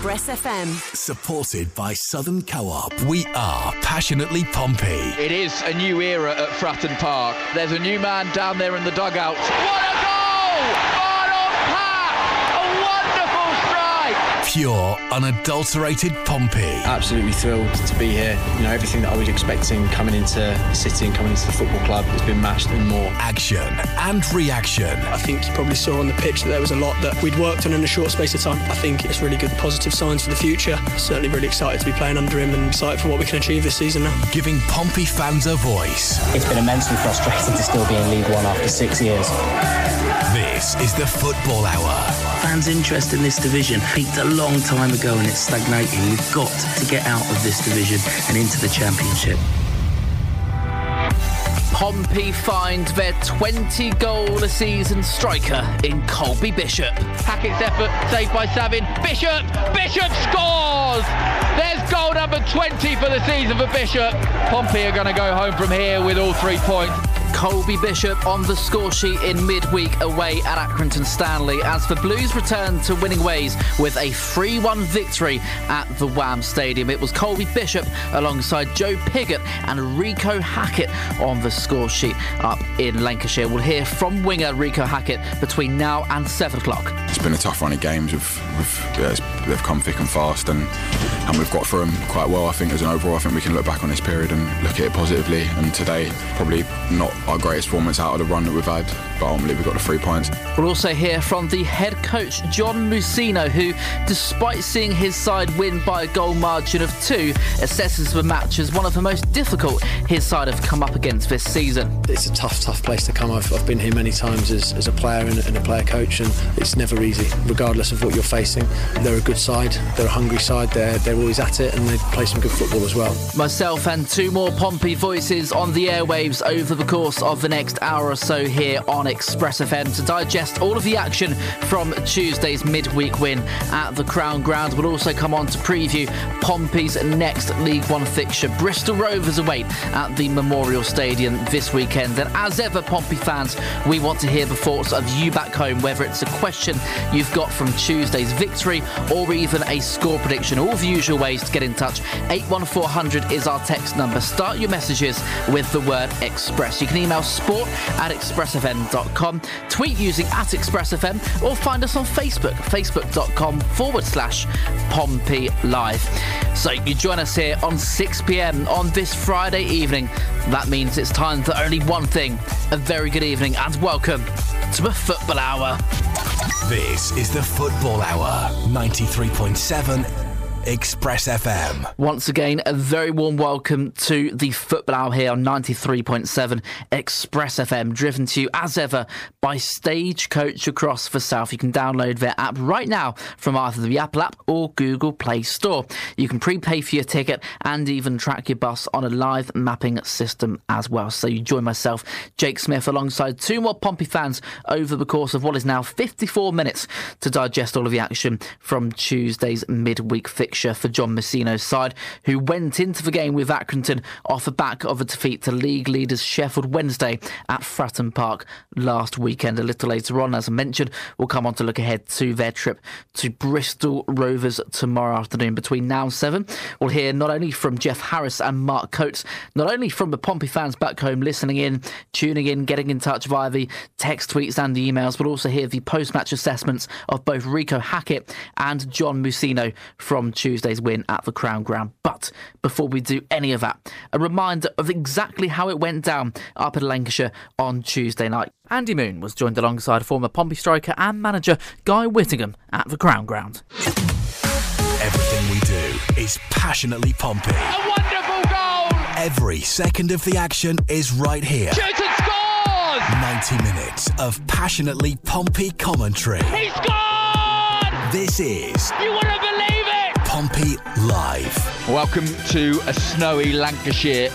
Express FM. Supported by Southern Co-op. We are passionately Pompey. It is a new era at Fratton Park. There's a new man down there in the dugout. What a goal! Pure, unadulterated Pompey. Absolutely thrilled to be here. You know, everything that I was expecting coming into the city and coming into the football club has been matched and more. Action and reaction. I think you probably saw on the pitch that there was a lot that we'd worked on in a short space of time. I think it's really good positive signs for the future. Certainly really excited to be playing under him and excited for what we can achieve this season now. Giving Pompey fans a voice. It's been immensely frustrating to still be in League One after six years. This is the Football Hour. Fans' interest in this division peaked a long time ago and it's stagnating. We've got to get out of this division and into the Championship. Pompey find their 20 goal a season striker in Colby Bishop. Hackett's effort saved by Savin. Bishop! Bishop scores! There's goal number 20 for the season for Bishop. Pompey are going to go home from here with all three points. Colby Bishop on the score sheet in midweek away at Accrington Stanley as the Blues return to winning ways with a 3 1 victory at the Wham Stadium. It was Colby Bishop alongside Joe Pigott and Reeco Hackett on the score sheet up in Lancashire. We'll hear from winger Reeco Hackett between now and 7 o'clock. It's been a tough run of games. We've, we've, yeah, they've come thick and fast and, and we've got through them quite well. I think as an overall, I think we can look back on this period and look at it positively. And today, probably not our greatest performance out of the run that we've had, but ultimately we've got the three points. We'll also hear from the head coach, John Mousinho, who, despite seeing his side win by a goal margin of two, assesses the match as one of the most difficult his side have come up against this season. It's a tough, tough place to come. I've, I've been here many times as, as a player and, and a player coach, and it's never easy, regardless of what you're facing. They're a good side, they're a hungry side, they're, they're always at it, and they play some good football as well. Myself and two more Pompey voices on the airwaves over the course of the next hour or so here on Express FM to digest all of the action from Tuesday's midweek win at the Crown Ground. We'll also come on to preview Pompey's next League One fixture. Bristol Rovers await at the Memorial Stadium this weekend. And as ever, Pompey fans, we want to hear the thoughts of you back home, whether it's a question you've got from Tuesday's victory or even a score prediction. All the usual ways to get in touch. 81400 is our text number. Start your messages with the word Express. You can email sport at expressfm.com, tweet using at expressfm, or find us on Facebook, facebook.com forward slash Pompey Live. So you join us here on 6 pm on this Friday evening. That means it's time for only one thing. A very good evening and welcome to the Football Hour. This is the Football Hour, 93.7 Express FM. Once again, a very warm welcome to the Football Hour here on 93.7 Express FM, driven to you as ever by Stagecoach across the South. You can download their app right now from either the Apple app or Google Play Store. You can prepay for your ticket and even track your bus on a live mapping system as well. So you join myself, Jake Smith, alongside two more Pompey fans over the course of what is now 54 minutes to digest all of the action from Tuesday's midweek fixture fixture for John Mousinho's side, who went into the game with Accrington off the back of a defeat to league leaders Sheffield Wednesday at Fratton Park last weekend. A little later on, as I mentioned, we'll come on to look ahead to their trip to Bristol Rovers tomorrow afternoon. Between now and seven, we'll hear not only from Jeff Harris and Mark Coates, not only from the Pompey fans back home listening in, tuning in, getting in touch via the text, tweets, and the emails, but also hear the post match assessments of both Reeco Hackett and John Mousinho from Tuesday's win at the Crown Ground. But before we do any of that, a reminder of exactly how it went down up in Lancashire on Tuesday night. Andy Moon was joined alongside former Pompey striker and manager Guy Whittingham at the Crown Ground. Everything we do is passionately Pompey. A wonderful goal! Every second of the action is right here. Shoots and scores! 90 minutes of passionately Pompey commentary. He scored! This is. Live. Welcome to a snowy Lancashire.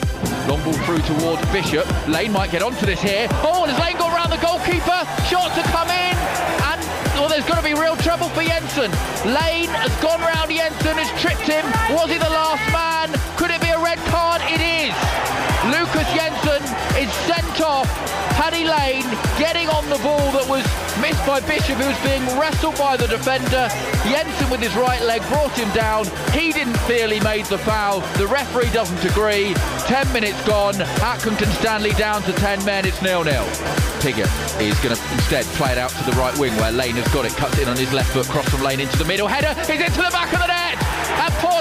Long ball through towards Bishop. Lane might get onto this here. Oh, has Lane got around the goalkeeper? Shot to come in. And, well, there's going to be real trouble for Jensen. Lane has gone round Jensen, has tripped him. Was he the last man? Could it be a red card? It is. Lukas Jensen is sent off. Paddy Lane getting on the ball that was missed by Bishop, who was being wrestled by the defender. Jensen with his right leg brought him down. He didn't feel he made the foul. The referee doesn't agree. 10 minutes gone. Accrington Stanley down to 10 men. It's nil-nil. Pigott is going to instead play it out to the right wing where Lane has got it. Cuts in on his left foot, cross from Lane into the middle. Header is into the back of the net.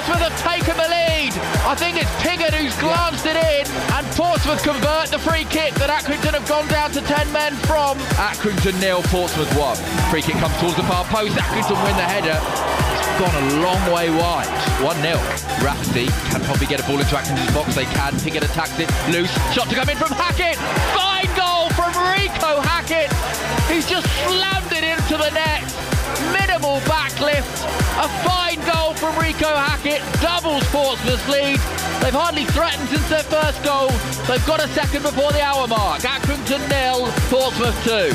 Portsmouth have taken the lead. I think it's Pigott who's glanced it in. And Portsmouth convert the free kick that Accrington have gone down to 10 men from. Accrington nil, Portsmouth 1. Free kick comes towards the far post. Accrington win the header. It's gone a long way wide. 1 0. Rafferty can probably get a ball into Accrington's box. They can. Pigott attacks it. Loose. Shot to come in from Hackett. Fine goal from Reeco Hackett. He's just slammed it into the net. Minimal backlift. A fine goal from Reeco Hackett. Doubles Portsmouth's lead. They've hardly threatened since their first goal. They've got a second before the hour mark. Accrington nil, Portsmouth two.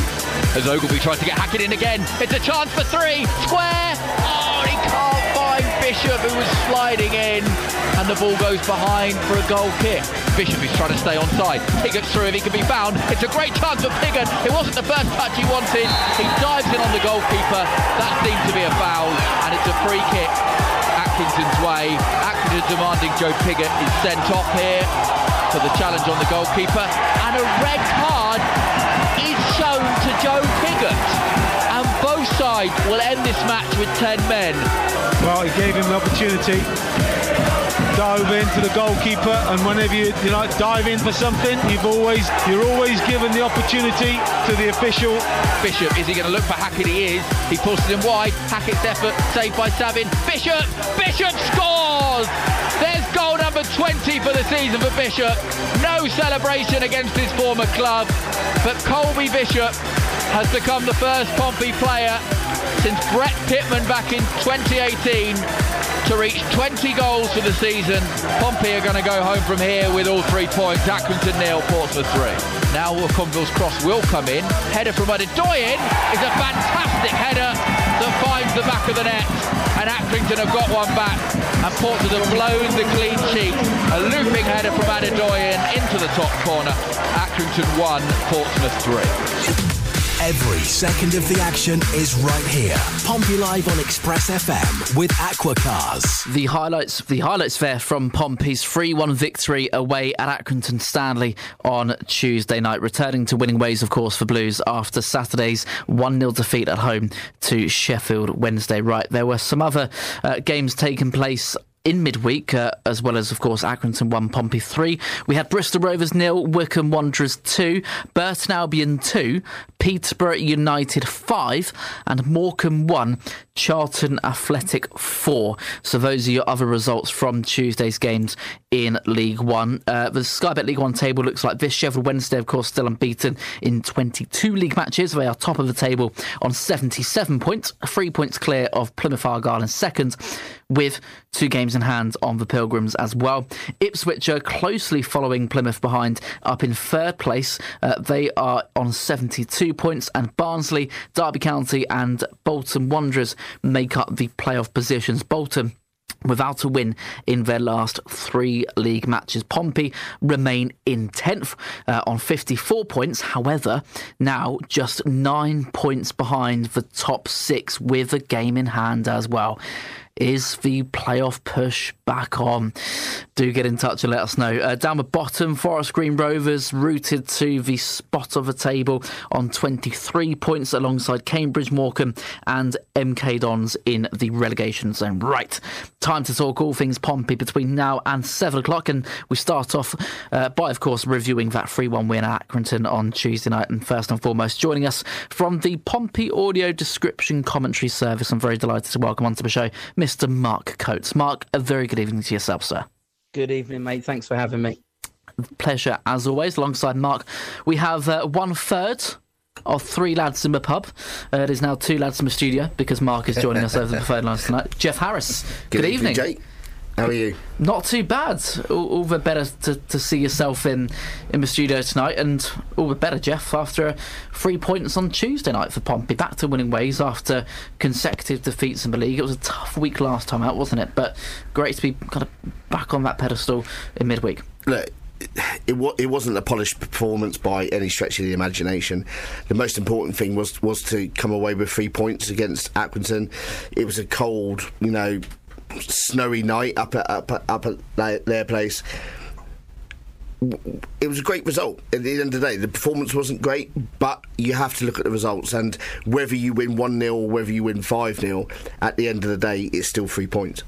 As Ogilvie tries to get Hackett in again. It's a chance for three. Square. Oh, he can't find Bishop, who was sliding in. And the ball goes behind for a goal kick. Bishop is trying to stay on side. Pigott's through if he can be found. It's a great chance for Pigott. It wasn't the first touch he wanted. He dives in on the goalkeeper. That seemed to be a foul. And it's a free kick. Accrington's way. Accrington demanding Joe Pigott is sent off here for the challenge on the goalkeeper. And a red card is shown to Joe Pigott. And both sides will end this match with 10 men. Well, he gave him the opportunity. Dove into the goalkeeper, and whenever you you know dive in for something, you've always you're always given the opportunity to the official. Bishop, is he going to look for Hackett? He is. He pushes him wide. Hackett's effort saved by Savin. Bishop! Bishop scores! There's goal number 20 for the season for Bishop. No celebration against his former club, but Colby Bishop has become the first Pompey player since Brett Pitman back in 2018 to reach 20 goals for the season. Pompey are going to go home from here with all three points. Accrington nil, Portsmouth three. Now Conville's cross will come in. Header from Adedoyin is a fantastic header that finds the back of the net. And Accrington have got one back. And Portsmouth have blown the clean sheet. A looping header from Adedoyin into the top corner. Accrington one, Portsmouth three. Every second of the action is right here. Pompey Live on Express FM with Aquacars. The highlights, the highlights there from Pompey's 3-1 victory away at Accrington Stanley on Tuesday night, returning to winning ways, of course, for Blues after Saturday's 1-0 defeat at home to Sheffield Wednesday. Right, there were some other uh, games taking place in midweek, uh, as well as, of course, Accrington 1, Pompey 3. We had Bristol Rovers nil, Wycombe Wanderers 2, Burton Albion 2, Peterborough United 5, and Morecambe 1, Charlton Athletic 4. So those are your other results from Tuesday's games in League One. Uh, the Sky Bet League One table looks like this. Sheffield Wednesday, of course, still unbeaten in 22 league matches. They are top of the table on 77 points, three points clear of Plymouth Argyle in second, with two games in hand on the Pilgrims as well. Ipswich are closely following Plymouth behind, up in third place. Uh, they are on 72 points, and Barnsley, Derby County, and Bolton Wanderers make up the playoff positions. Bolton without a win in their last three league matches. Pompey remain in 10th uh, on 54 points. However, now just nine points behind the top six with a game in hand as well. Is the playoff push back on? Do get in touch and let us know. Uh, down the bottom, Forest Green Rovers rooted to the spot of the table on 23 points alongside Cambridge Morecambe and MK Dons in the relegation zone. Right, time to talk all things Pompey between now and 7 o'clock. And we start off uh, by, of course, reviewing that 3 1 win at Accrington on Tuesday night. And first and foremost, joining us from the Pompey audio description commentary service, I'm very delighted to welcome onto the show Mr. Mark Coates. Mark, a very good evening to yourself, sir. Good evening, mate. Thanks for having me. Pleasure as always. Alongside Mark, we have uh, one third of three lads in the pub. Uh, it is now two lads in the studio because Mark is joining us over the phone lines tonight. Jeff Harris. Good, Good evening. Jake. How are you? Not too bad. All, all the better to, to see yourself in, in the studio tonight, and all the better, Jeff, after three points on Tuesday night for Pompey. Back to winning ways after consecutive defeats in the league. It was a tough week last time out, wasn't it? But great to be kind of back on that pedestal in midweek. Look, it, it wasn't a polished performance by any stretch of the imagination. The most important thing was was to come away with three points against Accrington. It was a cold, you know, snowy night up at up at, up at their place it was a great result. At the end of the day, the performance wasn't great, but you have to look at the results. And whether you win 1 0 or whether you win 5 0, at the end of the day, it's still three points.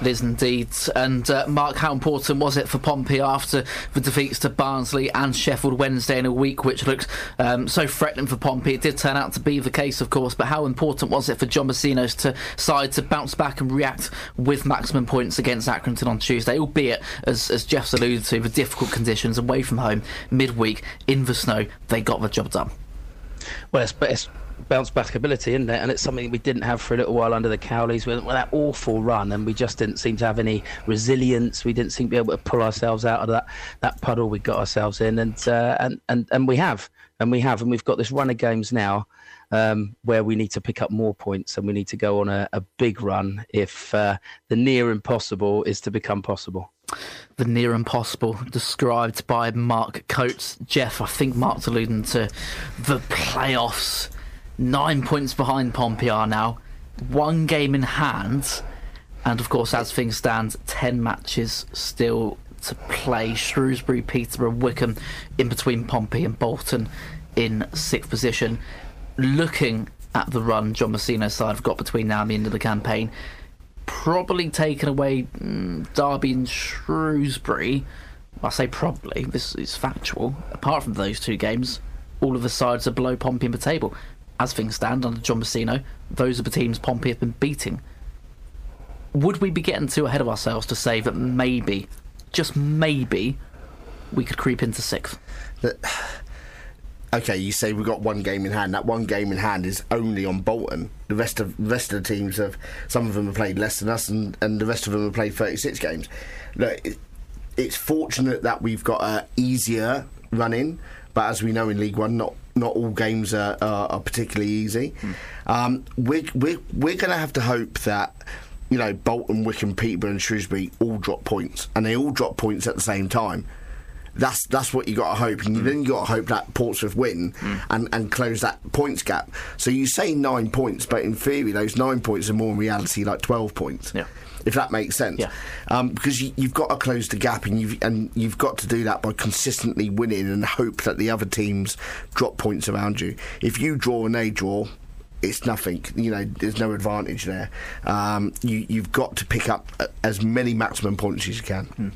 It is indeed. And uh, Mark, how important was it for Pompey after the defeats to Barnsley and Sheffield Wednesday in a week which looked um, so threatening for Pompey? It did turn out to be the case, of course, but how important was it for John Mousinho's to side to bounce back and react with maximum points against Accrington on Tuesday, albeit, as, as Jeff's alluded to, the difficult conditions away from home midweek in the snow, they got the job done. Well, it's, it's bounce back ability, isn't it? And it's something we didn't have for a little while under the Cowleys with, with that awful run, and we just didn't seem to have any resilience. We didn't seem to be able to pull ourselves out of that, that puddle we got ourselves in, and uh, and and and we have, and we have, and we've got this run of games now. Um, where we need to pick up more points and we need to go on a, a big run if uh, the near impossible is to become possible. The near impossible described by Mark Coates. Jeff, I think Mark's alluding to the playoffs nine points behind Pompey are now, one game in hand, and of course, as things stand, ten matches still to play. Shrewsbury, Peterborough, Wycombe in between Pompey and Bolton in sixth position. Looking at the run John Mousinho's side have got between now and the end of the campaign, probably taken away mm, Derby and Shrewsbury. I say probably, this is factual. Apart from those two games, all of the sides are below Pompey in the table as things stand under John Mousinho, those are the teams Pompey have been beating. Would we be getting too ahead of ourselves to say that maybe, just maybe, we could creep into sixth? okay, you say we've got one game in hand. That one game in hand is only on Bolton. The rest of the rest of the teams have some of them have played less than us, and, and the rest of them have played 36 games. Look, it, it's fortunate that we've got a easier run in, but as we know in League One, not not all games are, are, are particularly easy. Mm. Um, we're we're, we're going to have to hope that you know Bolton, Wycombe, Peterborough, and Shrewsbury all drop points, and they all drop points at the same time. That's that's what you got to hope, and mm. then you got to hope that Portsmouth win mm. and, and close that points gap. So you say nine points, but in theory, those nine points are more in reality like twelve points. Yeah if that makes sense. Yeah. Um, because you, have got to close the gap, and you've and you've got to do that by consistently winning and hope that the other teams drop points around you. If you draw and they draw, it's nothing. You know, there's no advantage there. Um, you, have got to pick up as many maximum points as you can. Hmm.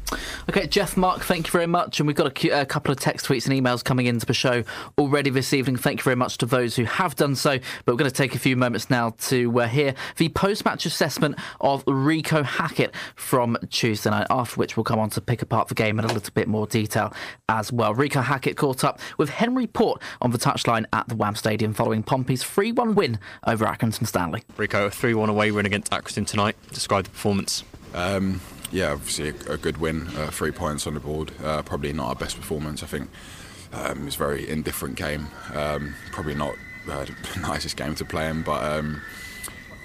Okay, Jeff, Mark, thank you very much. And we've got a, a, couple of text tweets and emails coming into the show already this evening. Thank you very much to those who have done so. But we're going to take a few moments now to uh, hear the post-match assessment of Reeco Hackett from Tuesday night. After which we'll come on to pick apart the game in a little bit more detail as well. Reeco Hackett caught up with Henry Port on the touchline at the Wham Stadium following Pompey's 3-1 win win over Accrington Stanley. Reeco, a 3 1 away win against Accrington tonight. Describe the performance. Um, yeah, obviously a, a, good win, uh, three points on the board. Uh, probably not our best performance. I think um, it's a very indifferent game. Um, probably not uh, the nicest game to play in, but um,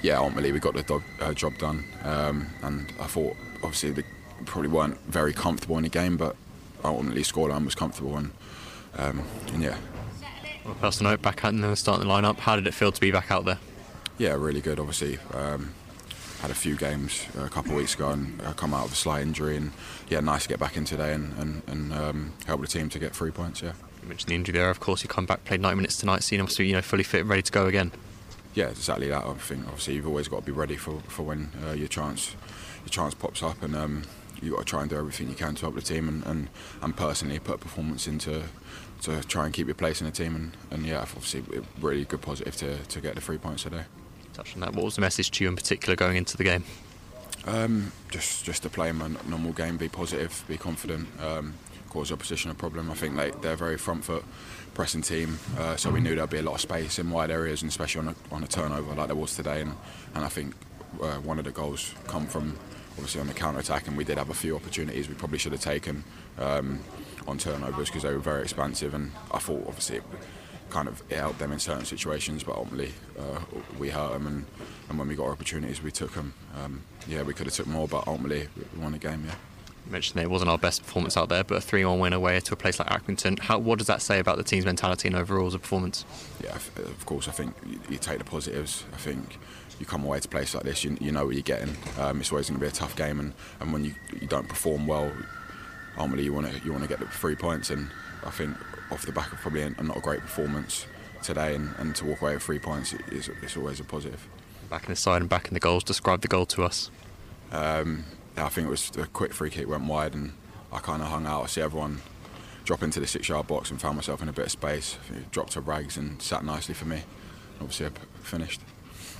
yeah, ultimately we got the dog, uh, job done. Um, and I thought, obviously, they probably weren't very comfortable in the game, but ultimately scoreline was comfortable and, um, and yeah, a personal note, back out in the starting lineup, how did it feel to be back out there? Yeah, really good. Obviously, um, had a few games a couple of weeks ago and uh, come out of a slight injury, and yeah, nice to get back in today and, and, and um, help the team to get three points. Yeah. You mentioned the injury there. Of course, you come back, played 90 minutes tonight, seeing obviously you know fully fit, and ready to go again. Yeah, exactly that. I think obviously you've always got to be ready for, for when uh, your chance your chance pops up, and um, you've got to try and do everything you can to help the team and, and, and personally put performance into to try and keep your place in the team. And, and yeah, obviously, really good positive to, to get the three points today. Touch on that. What was the message to you in particular going into the game? Um, just just to play a normal game, be positive, be confident, um, cause opposition a problem. I think they, they're a very front foot pressing team, uh, so we knew there'd be a lot of space in wide areas, and especially on a, on a turnover like there was today. And, and I think uh, one of the goals come from obviously on the counter attack, and we did have a few opportunities we probably should have taken. Um, on turnovers because they were very expansive, and I thought obviously it kind of it helped them in certain situations, but ultimately uh, we hurt them, and, and when we got opportunities, we took them. Um, yeah, we could have took more, but ultimately we won the game. Yeah. You mentioned it wasn't our best performance out there, but a 3 1 win away to a place like Accrington. How, what does that say about the team's mentality and overall as a performance? Yeah, of course, I think you, you take the positives. I think you come away to a place like this, you, you know what you're getting. Um, it's always going to be a tough game, and, and when you, you don't perform well, ultimately you want to you want to get the three points. And I think off the back of probably a, not a great performance today, and, and to walk away with three points is it's always a positive. Back in the side and back in the goals. Describe the goal to us. Um, I think it was a quick free kick went wide, and I kind of hung out. I see everyone drop into the six-yard box and found myself in a bit of space. Dropped to rags and sat nicely for me. Obviously, I finished.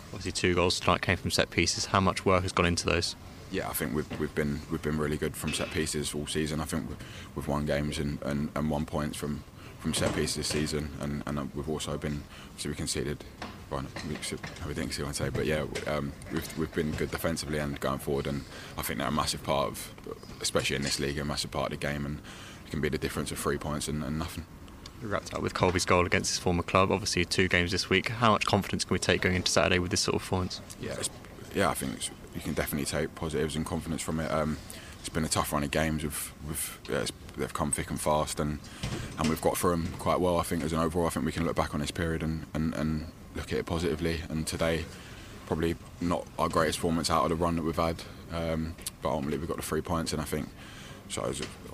Obviously, two goals tonight came from set pieces. How much work has gone into those? Yeah, I think we've, we've been we've been really good from set pieces all season. I think we've, we've won games and, and, and won points from, from set pieces this season, and, and we've also been so we conceded. Well, we didn't see what I say, but yeah, um, we've we've been good defensively and going forward, and I think they're a massive part of, especially in this league, a massive part of the game, and it can be the difference of three points and, and nothing. We wrapped up with Colby's goal against his former club. Obviously, two games this week. How much confidence can we take going into Saturday with this sort of performance? Yeah, yeah, I think you can definitely take positives and confidence from it. Um, it's been a tough run of games. We've, we've yeah, they've come thick and fast, and and we've got through them quite well. I think as an overall, I think we can look back on this period and, and, and look at it positively. And today, probably not our greatest performance out of the run that we've had, um, but ultimately we've got the three points, and I think so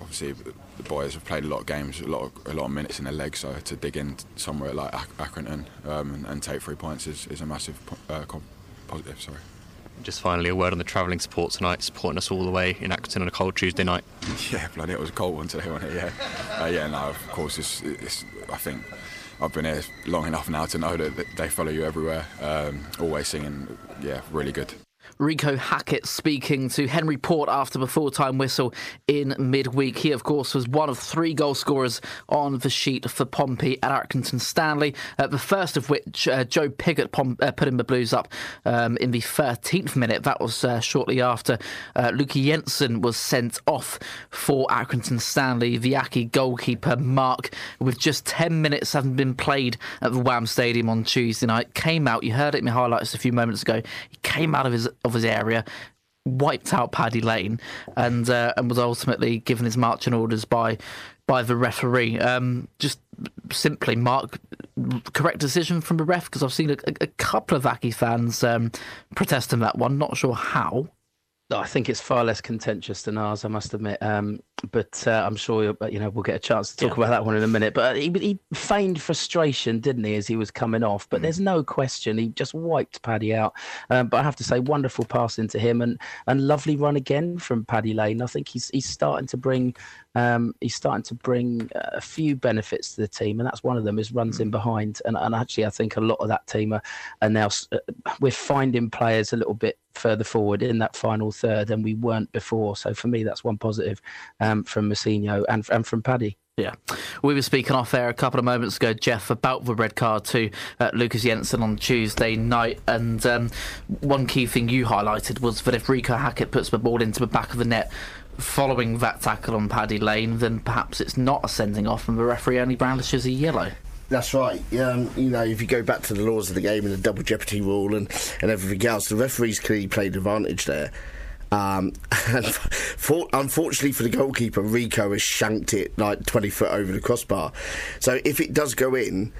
obviously the boys have played a lot of games, a lot of, a lot of minutes in their legs. So to dig in somewhere like Accrington um, and, and, take three points is, is a massive uh, positive. Sorry. Just finally, a word on the travelling support tonight, supporting us all the way in Accrington on a cold Tuesday night. Yeah, bloody, it was a cold one today, wasn't it? Yeah, uh, yeah. No, of course, it's, it's, I think I've been here long enough now to know that they follow you everywhere. Um, always singing, yeah, really good. Reeco Hackett speaking to Henry Port after the full time whistle in midweek. He, of course, was one of three goal scorers on the sheet for Pompey at Accrington Stanley, uh, the first of which uh, Joe Pigott Pom- uh, put in the Blues up um, in the 13th minute. That was uh, shortly after uh, Luke Jensen was sent off for Accrington Stanley. The Accy goalkeeper, Mark, with just 10 minutes having been played at the Wham Stadium on Tuesday night, came out. You heard it in my highlights a few moments ago. He came out of his of his area, wiped out Paddy Lane, and uh, and was ultimately given his marching orders by by the referee. Um, just simply, Mark, correct decision from the ref because I've seen a, a, couple of Accy fans um, protesting that one. Not sure how. I think it's far less contentious than ours, I must admit. Um, but uh, I'm sure you know we'll get a chance to talk yeah. about that one in a minute. But he, he, feigned frustration, didn't he, as he was coming off? But mm. there's no question he just wiped Paddy out. Um, but I have to say, wonderful pass into him and and lovely run again from Paddy Lane. I think he's he's starting to bring um, he's starting to bring a few benefits to the team, and that's one of them is runs in mm. behind. And, and actually, I think a lot of that team are, are now uh, we're finding players a little bit further forward in that final third than we weren't before. So for me, that's one positive um, from Mousinho and and from Paddy. Yeah. We were speaking off air a couple of moments ago, Jeff, about the red card to uh, Lukas Jensen on Tuesday night. And um, one key thing you highlighted was that if Reeco Hackett puts the ball into the back of the net following that tackle on Paddy Lane, then perhaps it's not a sending off and the referee only brandishes a yellow. That's right. Um, you know, if you go back to the laws of the game and the double jeopardy rule and, and everything else, the referees clearly played advantage there. Um, and for, unfortunately for the goalkeeper, Reeco has shanked it like 20 foot over the crossbar. So if it does go in,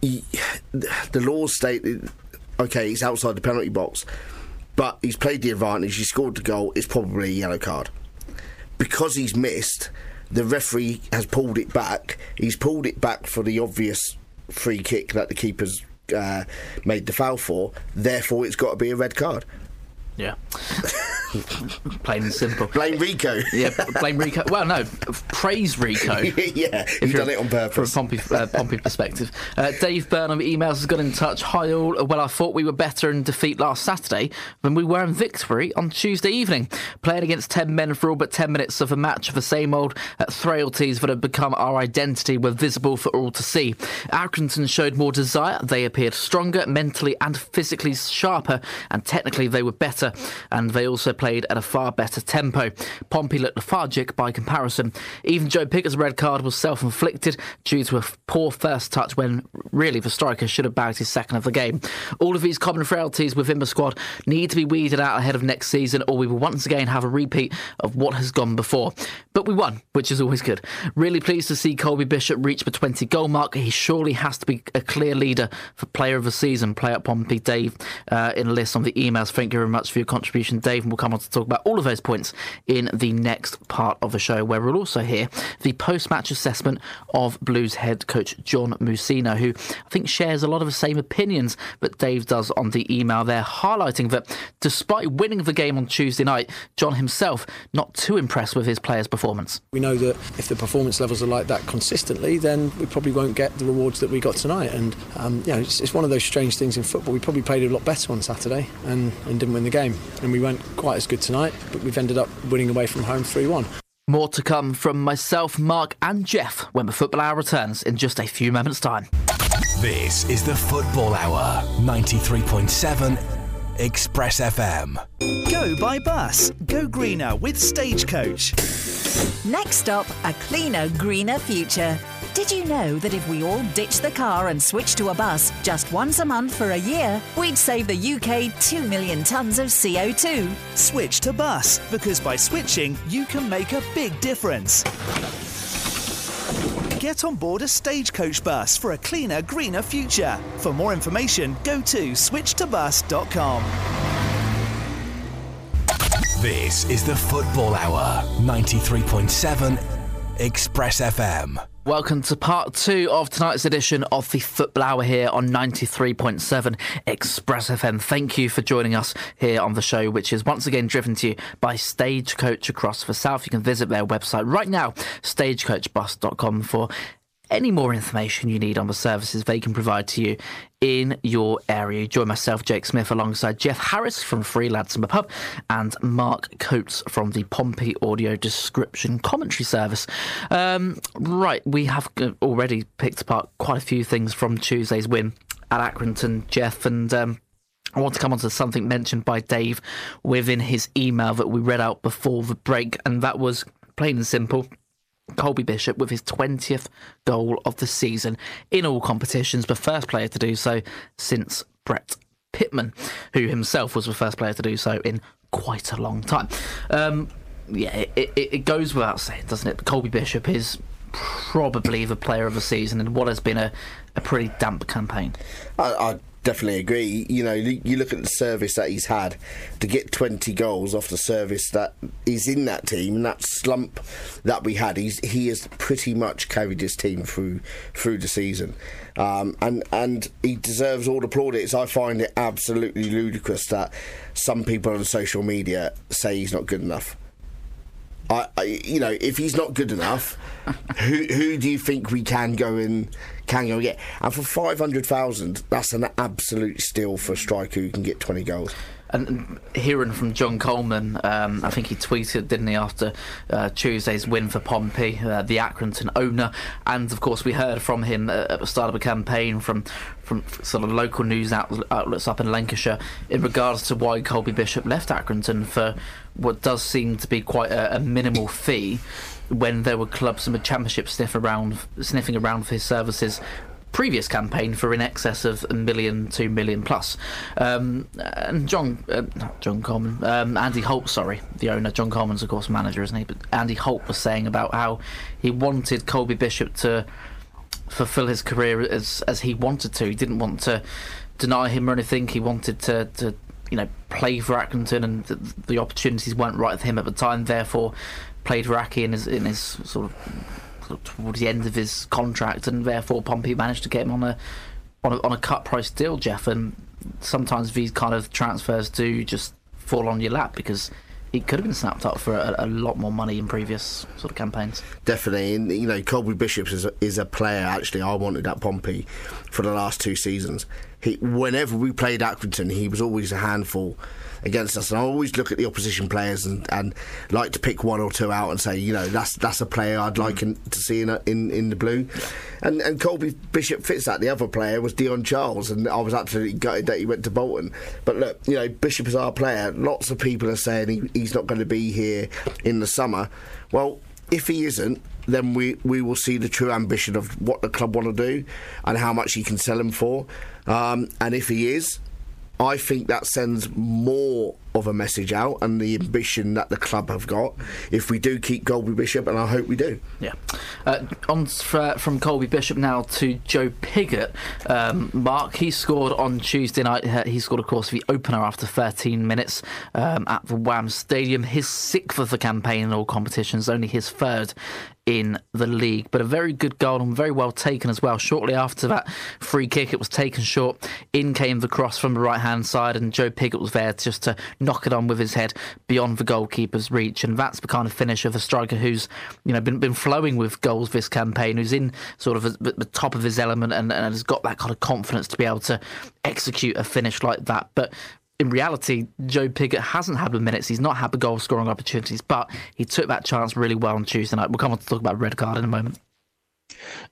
he, the laws state, okay, it's outside the penalty box, but he's played the advantage, he scored the goal, it's probably a yellow card. Because he's missed, the referee has pulled it back. He's pulled it back for the obvious free kick that the keeper's uh, made the foul for. Therefore, it's got to be a red card. Yeah. Plain and simple. Blame Reeco. yeah, blame Reeco. Well, no, praise Reeco. yeah, he's done it on purpose. From a Pompey, uh, Pompey perspective. Uh, Dave Burnham emails has got in touch. Hi all. Well, I thought we were better in defeat last Saturday than we were in victory on Tuesday evening. Playing against 10 men for all but 10 minutes of a match of the same old uh, frailties that have become our identity were visible for all to see. Accrington showed more desire. They appeared stronger, mentally and physically sharper, and technically they were better. And they also played played at a far better tempo. Pompey looked lethargic by comparison. Even Joe Pigott's red card was self inflicted due to a poor first touch when really the striker should have bagged his second of the game. All of these common frailties within the squad need to be weeded out ahead of next season, or we will once again have a repeat of what has gone before. But we won, which is always good. Really pleased to see Colby Bishop reach the 20 goal mark. He surely has to be a clear leader for player of the season. Play up Pompey Dave uh, in a list on the emails. Thank you very much for your contribution, Dave. And we'll come on to talk about all of those points in the next part of the show, where we'll also hear the post match assessment of Blues head coach John Mousinho, who I think shares a lot of the same opinions that Dave does on the email there, highlighting that despite winning the game on Tuesday night, John himself not too impressed with his players' performance. We know that if the performance levels are like that consistently, then we probably won't get the rewards that we got tonight. And um, you know, it's, it's, one of those strange things in football. We probably played a lot better on Saturday and, and didn't win the game, and we weren't quite as good tonight. But we've ended up winning away from home three-one. More to come from myself, Mark, and Jeff when the Football Hour returns in just a few moments' time. This is the Football Hour, 93.7 Express FM. Go by bus. Go greener with Stagecoach. Next stop, a cleaner, greener future. Did you know that if we all ditch the car and switch to a bus just once a month for a year, we'd save the UK 2 million tonnes of CO2? Switch to bus, because by switching, you can make a big difference. Get on board a stagecoach bus for a cleaner, greener future. For more information, go to switchtobus.com. This is the Football Hour, 93.7 Express FM. Welcome to part two of tonight's edition of the Football Hour here on 93.7 Express FM. Thank you for joining us here on the show, which is once again driven to you by Stagecoach across the South. You can visit their website right now, stagecoachbus.com, for any more information you need on the services they can provide to you in your area. Join myself, Jake Smith, alongside Jeff Harris from Free Lads in the Pub and Mark Coates from the Pompey Audio Description Commentary Service. Um, right, we have already picked apart quite a few things from Tuesday's win at Accrington, Jeff, and um, I want to come on to something mentioned by Dave within his email that we read out before the break, and that was plain and simple Colby Bishop with his 20th goal of the season in all competitions, the first player to do so since Brett Pitman, who himself was the first player to do so in quite a long time. Um, yeah, it, it, it, goes without saying, doesn't it? Colby Bishop is probably the player of the season in what has been a, a pretty damp campaign. I, I definitely agree. You know, you look at the service that he's had to get 20 goals off the service that is in that team and that slump that we had. He's he has pretty much carried his team through through the season, um, and and he deserves all the plaudits. I find it absolutely ludicrous that some people on social media say he's not good enough. I, I, you know, if he's not good enough, who who do you think we can go and can go get? And for five hundred thousand, that's an absolute steal for a striker who can get twenty goals. And hearing from John Coleman, um, I think he tweeted, didn't he, after uh, Tuesday's win for Pompey, uh, the Accrington owner, and of course we heard from him at the start of the campaign from from sort of local news outlets up in Lancashire in regards to why Colby Bishop left Accrington for what does seem to be quite a, a minimal fee when there were clubs in the championship sniff around, sniffing around for his services previous campaign for in excess of a million, two million plus. Um, and John, uh, John Coleman, um, Andy Holt, sorry, the owner. John Coleman's of course manager, isn't he? But Andy Holt was saying about how he wanted Colby Bishop to fulfil his career as as he wanted to. He didn't want to deny him or anything. He wanted to to you know play for Accrington, and the, the opportunities weren't right for him at the time. Therefore, played for Accy in his in his sort of towards the end of his contract, and therefore Pompey managed to get him on a on a, on a cut price deal, Jeff. And sometimes these kind of transfers do just fall on your lap because he could have been snapped up for a, a, lot more money in previous sort of campaigns. Definitely, and you know, Colby Bishops is a, is a player actually I wanted at Pompey for the last two seasons. he, whenever we played Accrington, he was always a handful against us. And I always look at the opposition players and, and like to pick one or two out and say, you know, that's that's a player I'd like in, to see in, a, in in the blue. And and Colby Bishop fits that. The other player was Dion Charles, and I was absolutely gutted that he went to Bolton. But look, you know, Bishop is our player. Lots of people are saying he, he's not going to be here in the summer. Well, if he isn't, then we, we will see the true ambition of what the club want to do and how much he can sell him for. Um, and if he is, I think that sends more of a message out and the ambition that the club have got if we do keep Colby Bishop, and I hope we do. Yeah. Uh, on f- from Colby Bishop now to Joe Pigott. Um, Mark, he scored on Tuesday night. He scored, of course, the opener after 13 minutes um, at the Wham Stadium. His sixth of the campaign in all competitions, only his third in the league. But a very good goal and very well taken as well. Shortly after that free kick, it was taken short. In came the cross from the right hand side, and Joe Pigott was there just to knock it on with his head beyond the goalkeeper's reach. And that's the kind of finish of a striker who's you know been been flowing with goals this campaign, who's in sort of a, the top of his element and, and has got that kind of confidence to be able to execute a finish like that. But in reality, Joe Pigott hasn't had the minutes. He's not had the goal scoring opportunities, but he took that chance really well on Tuesday night. We'll come on to talk about red card in a moment.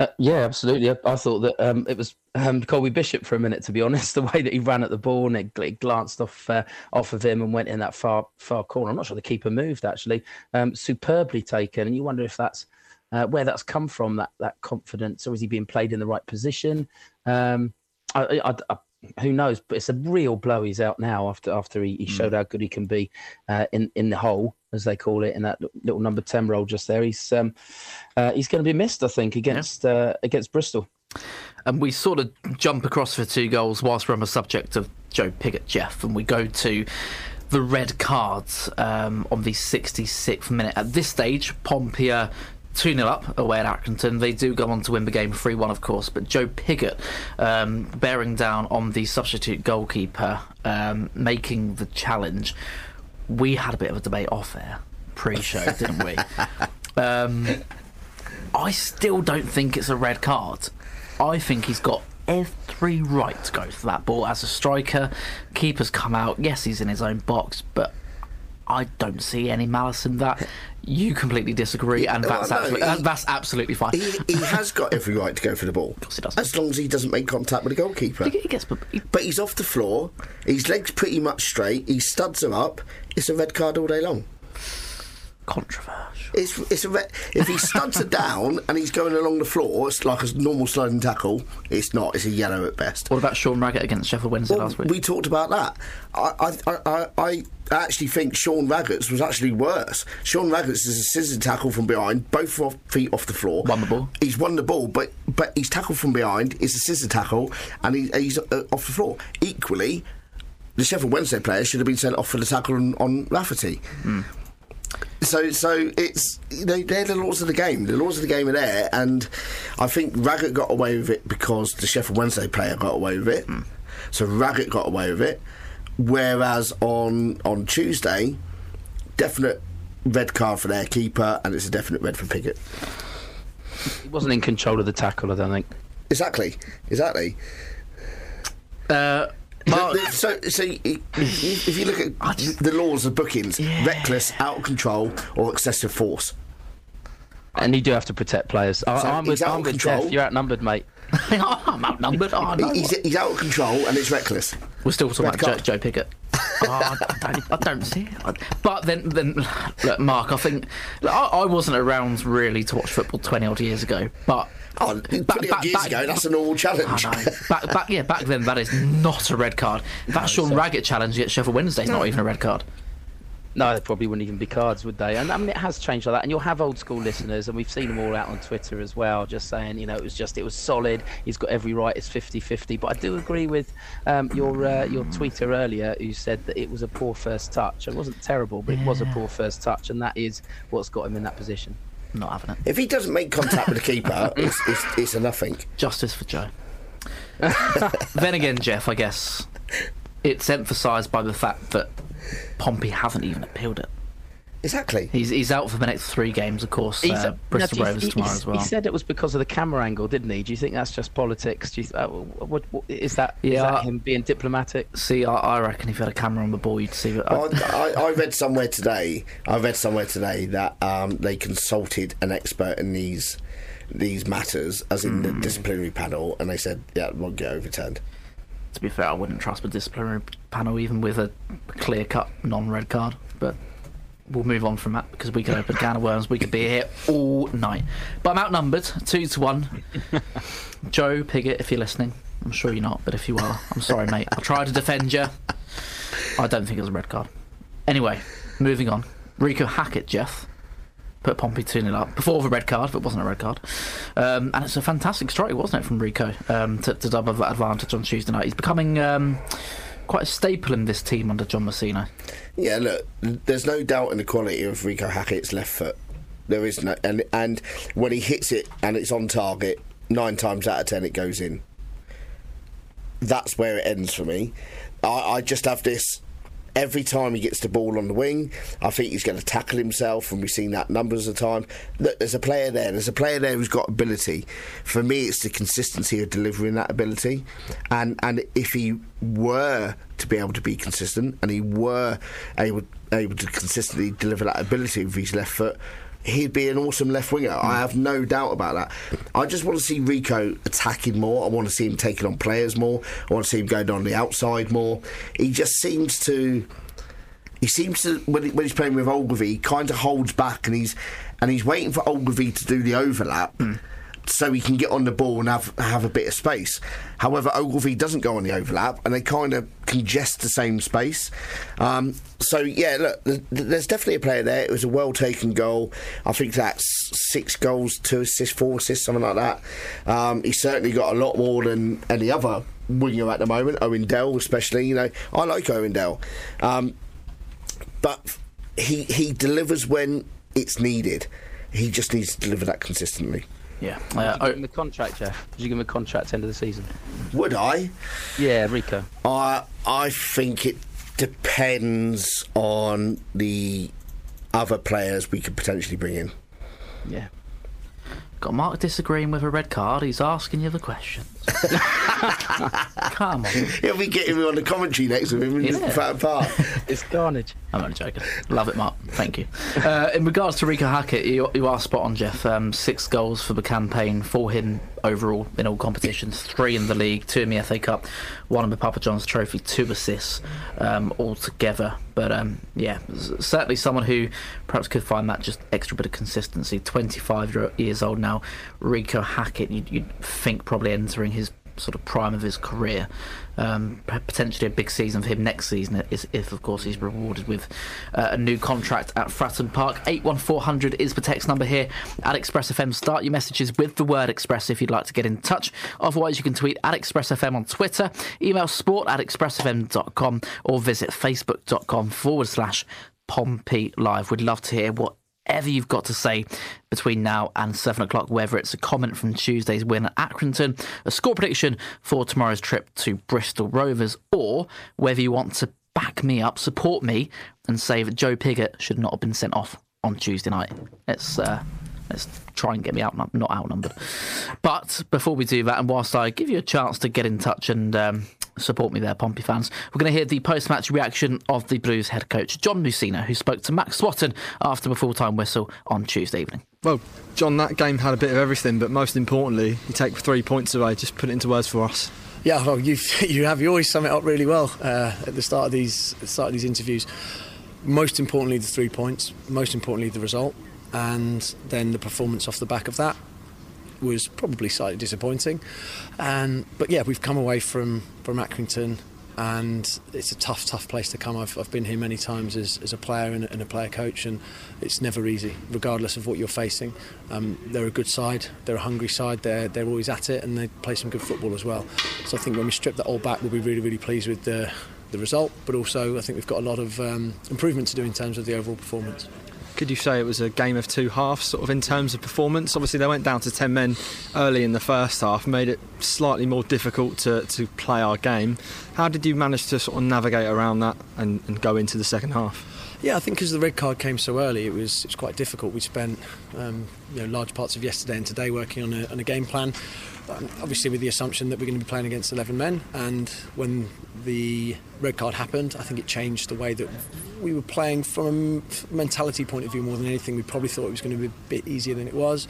Uh, yeah, absolutely. I, I thought that um, it was um, Colby Bishop for a minute, to be honest. The way that he ran at the ball and it, it glanced off uh, off of him and went in that far far corner. I'm not sure the keeper moved actually. Um, superbly taken, and you wonder if that's uh, where that's come from. That that confidence, or is he being played in the right position? Um, I, I, I, who knows? But it's a real blow. He's out now after after he, he showed mm. how good he can be uh, in in the hole, as they call it, in that little number ten role just there. He's um, uh, he's going to be missed, I think, against yeah. uh, against Bristol. And we sort of jump across for two goals whilst we're on the subject of Joe Pigott, Jeff, and we go to the red cards um, on the 66th minute. At this stage, Pompey 2 0 up away at Accrington. They do go on to win the game 3 1, of course, but Joe Pigott um, bearing down on the substitute goalkeeper, um, making the challenge. We had a bit of a debate off air pre show, didn't we? Um, I still don't think it's a red card. I think he's got every right to go for that ball as a striker. Keeper's come out. Yes, he's in his own box, but I don't see any malice in that. You completely disagree, and that's, no, absolutely, he, uh, that's absolutely fine. He, he, has got every right to go for the ball. Of course he does. As long as he doesn't make contact with the goalkeeper. He gets, but, he, but he's off the floor. His legs pretty much straight. He studs them up. It's a red card all day long. Controversial. It's it's a re- if he studs it down and he's going along the floor, it's like a normal sliding tackle. It's not. It's a yellow at best. What about Sean Raggett against Sheffield Wednesday well, last week? We talked about that. I I, I, I actually think Sean Raggett's was actually worse. Sean Raggett's is a scissor tackle from behind, both feet off the floor. Won the ball. He's won the ball, but but he's tackled from behind. It's a scissor tackle, and he, he's uh, off the floor. Equally, the Sheffield Wednesday player should have been sent off for the tackle on, on Rafferty. Mm. So, so it's you know they're the laws of the game. The laws of the game are there, and I think Raggett got away with it because the Sheffield Wednesday player got away with it. Mm. So Raggett got away with it, whereas on on Tuesday, definite red card for their keeper, and it's a definite red for Pigott. He wasn't in control of the tackle, I don't think. Exactly, exactly. Uh, Mark, so, so if you look at the laws of bookings, yeah. reckless, out of control, or excessive force. And you do have to protect players. So I'm with, I'm with Jeff. You're outnumbered, mate. I'm outnumbered. Oh, no. he's, he's, out of control and it's reckless. We're still talking Red about Joe, Joe, Pigott. oh, I, don't, I, don't, see it. But then, then look, Mark, I think I, I wasn't around really to watch football 20 odd years ago, but Oh, back, back, years back, ago, that's a normal challenge. back, back, yeah, back then, that is not a red card. That no, Sean so. Raggett challenge at Sheffield Wednesday is no. not even a red card. No, they probably wouldn't even be cards, would they? And I mean, it has changed like that. And you'll have old school listeners, and we've seen them all out on Twitter as well, just saying, you know, it was just, it was solid. He's got every right. It's 50-50. But I do agree with um, your uh, your tweeter earlier, who said that it was a poor first touch. It wasn't terrible, but yeah. it was a poor first touch, and that is what's got him in that position not having it. If he doesn't make contact with the keeper, it's, it's, it's a nothing. Justice for Joe. then again, Jeff, I guess it's emphasised by the fact that Pompey haven't even appealed it. Exactly. He's he's out for the next three games, of course. He's- Uh, Bristol do you- Rovers he- tomorrow he- as well. He said it was because of the camera angle, didn't he? Do you think that's just politics? Do you, uh, what, what, is that is Yeah. that him being diplomatic? See, I, I reckon if you had a camera on the ball, you'd see that. Well, I, I read somewhere today. I read somewhere today that um, they consulted an expert in these these matters, as in the Hmm. disciplinary panel, and they said, "Yeah, it won't get overturned." to be fair, I wouldn't trust the disciplinary panel even with a clear-cut non-red card. But we'll move on from that because we could open a can of worms. We could be here all night. But I'm outnumbered, two to one. Joe Pigott, if you're listening, I'm sure you're not, but if you are, I'm sorry, mate. I'll try to defend you. I don't think it was a red card. Anyway, moving on. Reeco Hackett, Jeff. Put Pompey 2 0 up before the red card, if it wasn't a red card. Um, and it's a fantastic strike, wasn't it, from Reeco um, to, to double that advantage on Tuesday night. He's becoming um, quite a staple in this team under John Mousinho. Yeah, look, there's no doubt in the quality of Reeco Hackett's left foot. There is no, and and when he hits it and it's on target, nine times out of ten it goes in. That's where it ends for me. I, I just have this. Every time he gets the ball on the wing, I think he's going to tackle himself, and we've seen that numbers of time. Look, there's a player there. There's a player there who's got ability. For me, it's the consistency of delivering that ability, and and if he were to be able to be consistent, and he were able able to consistently deliver that ability with his left foot, he'd be an awesome left winger. I have no doubt about that. I just want to see Reeco attacking more. I want to see him taking on players more. I want to see him going on the outside more. He just seems to. He seems to when, he, when he's playing with Ogilvie, he kind of holds back and he's and he's waiting for Ogilvie to do the overlap. So he can get on the ball and have have a bit of space. However, Ogilvie doesn't go on the overlap, and they kind of congest the same space. Um, so yeah, look, th- th- there's definitely a player there. It was a well taken goal. I think that's six goals, two assists, four assists, something like that. Um, he's certainly got a lot more than any other winger at the moment. Owen Dale, especially. You know, I like Owen Dale, um, but he he delivers when it's needed. He just needs to deliver that consistently. Yeah. Did you uh, give oh. him the contract, Jeff? Did you give him a contract end of the season? Would I? Yeah, Reeco. I I think it depends on the other players we could potentially bring in. Yeah. Got Mark disagreeing with a red card. He's asking you the question. Come on. He'll be getting me on the commentary next with him in Yeah. fat part. It's carnage. I'm only joking. Love it, Mark. Thank you. Uh, in regards to Reeco Hackett, you, you are spot on, Jeff. Um, six goals for the campaign, four hidden overall in all competitions, three in the league, two in the FA Cup, one in the Papa John's Trophy, two assists um, altogether. But um, yeah, certainly someone who perhaps could find that just extra bit of consistency. 25 years old now, Reeco Hackett, you'd, you'd think probably entering his sort of prime of his career. Um, potentially a big season for him next season, if of course he's rewarded with uh, a new contract at Fratton Park. 81400 is the text number here at Express FM. Start your messages with the word Express if you'd like to get in touch. Otherwise, you can tweet at Express FM on Twitter, email sport at expressfm.com, or visit facebook.com forward slash Pompey Live. We'd love to hear what whatever you've got to say between now and 7 o'clock, whether it's a comment from Tuesday's win at Accrington, a score prediction for tomorrow's trip to Bristol Rovers, or whether you want to back me up, support me, and say that Joe Pigott should not have been sent off on Tuesday night. Let's. Uh, Let's try and get me out, not outnumbered. But before we do that, and whilst I give you a chance to get in touch and um, support me there, Pompey fans, we're going to hear the post match reaction of the Blues head coach, John Mousinho, who spoke to Max Swatton after the full time whistle on Tuesday evening. Well, John, that game had a bit of everything, but most importantly, you take three points away. Just put it into words for us. Yeah, well, you you have you always sum it up really well uh, at the start of these at the start of these interviews. Most importantly, the three points. Most importantly, the result, and then the performance off the back of that was probably slightly disappointing. And but yeah, we've come away from from Accrington, and it's a tough, tough place to come. I've, I've been here many times as, as a player and a, and a player coach, and it's never easy, regardless of what you're facing. Um, they're a good side, they're a hungry side, they're, they're always at it, and they play some good football as well. So I think when we strip that all back, we'll be really, really pleased with the, the result, but also I think we've got a lot of um, improvement to do in terms of the overall performance. Could you say it was a game of two halves, sort of in terms of performance? Obviously, they went down to 10 men early in the first half, made it slightly more difficult to, to play our game. How did you manage to sort of navigate around that and, and go into the second half? Yeah, I think because the red card came so early, it was it was quite difficult. We spent um, you know large parts of yesterday and today working on a, on a game plan. Um, obviously, with the assumption that we're going to be playing against 11 men, and when the red card happened, I think it changed the way that we were playing from a mentality point of view more than anything. We probably thought it was going to be a bit easier than it was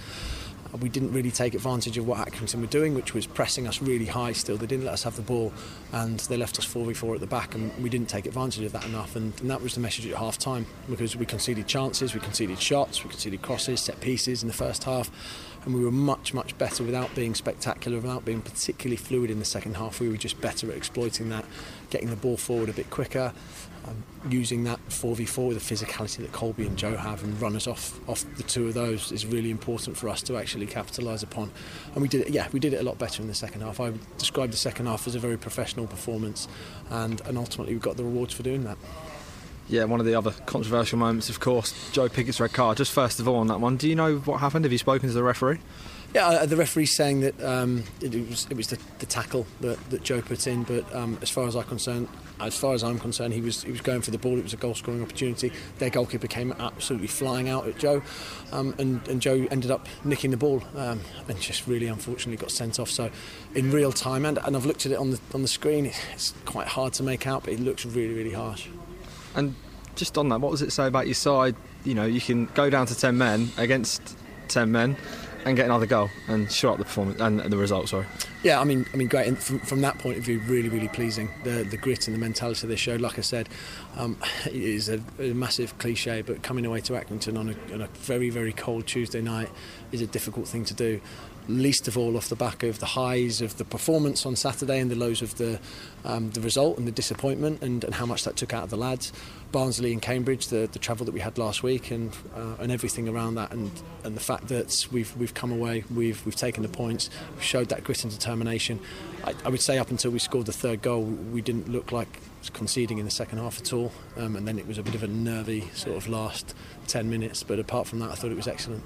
we didn't really take advantage of what Accrington were doing, which was pressing us really high still. They didn't let us have the ball and they left us 4v4 at the back, and we didn't take advantage of that enough. And, and that was the message at half time because we conceded chances, we conceded shots, we conceded crosses, set pieces in the first half. And we were much, much better without being spectacular, without being particularly fluid in the second half. We were just better at exploiting that, getting the ball forward a bit quicker, um, using that 4v4 with the physicality that Colby and Joe have and run us off off the two of those is really important for us to actually capitalise upon and we did it yeah we did it a lot better in the second half I would describe the second half as a very professional performance and, and ultimately we got the rewards for doing that yeah, one of the other controversial moments, of course, Joe Pigott's red card. Just first of all on that one, do you know what happened? Have you spoken to the referee? Yeah, uh, the referee's saying that um, it, it, was it was the, the tackle that, that Joe put in, but um, as far as I'm concerned, as far as I'm concerned, he was he was going for the ball. It was a goal scoring opportunity. Their goalkeeper came absolutely flying out at Joe, um, and, and Joe ended up nicking the ball um, and just really unfortunately got sent off. So in real time, and, and I've looked at it on the on the screen. It's quite hard to make out, but it looks really really harsh. And just on that, what does it say about your side? You know, you can go down to ten men against ten men and get another goal and show up the performance and the result. Sorry. Yeah, I mean, I mean, great. And from, from that point of view, really, really pleasing. The the grit and the mentality they showed. Like I said, um, it is a, a, massive cliche, but coming away to Accrington on a, on a very, very cold Tuesday night is a difficult thing to do least of all off the back of the highs of the performance on Saturday and the lows of the um, the result and the disappointment and, and how much that took out of the lads. Barnsley and Cambridge, the, the travel that we had last week, and uh, and everything around that, and and the fact that we've we've come away, we've we've taken the points, showed that grit and determination. I, I would say up until we scored the third goal, we didn't look like conceding in the second half at all, um, and then it was a bit of a nervy sort of last ten minutes. But apart from that, I thought it was excellent.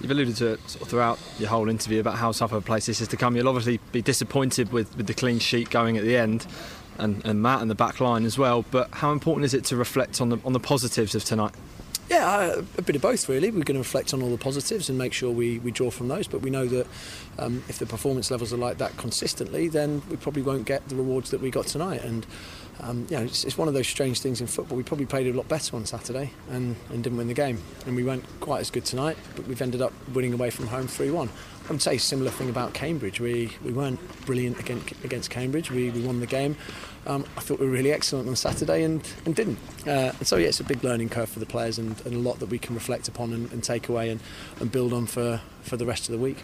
You've alluded to it sort of throughout your whole interview about how tough a place this is to come. You'll obviously be disappointed with, with the clean sheet going at the end, and, and Matt and the back line as well. But how important is it to reflect on the on the positives of tonight? Yeah, a bit of both really. We're going to reflect on all the positives and make sure we, we draw from those. But we know that um, if the performance levels are like that consistently, then we probably won't get the rewards that we got tonight. And um, you know, it's, it's, one of those strange things in football. We probably played a lot better on Saturday and, and didn't win the game. And we weren't quite as good tonight, but we've ended up winning away from home 3 1. I would say similar thing about Cambridge. We, we weren't brilliant against, against Cambridge. We, we won the game. Um, I thought we were really excellent on Saturday and, and didn't. Uh, and so, yeah, it's a big learning curve for the players and, and a lot that we can reflect upon and, and take away and, and build on for, for the rest of the week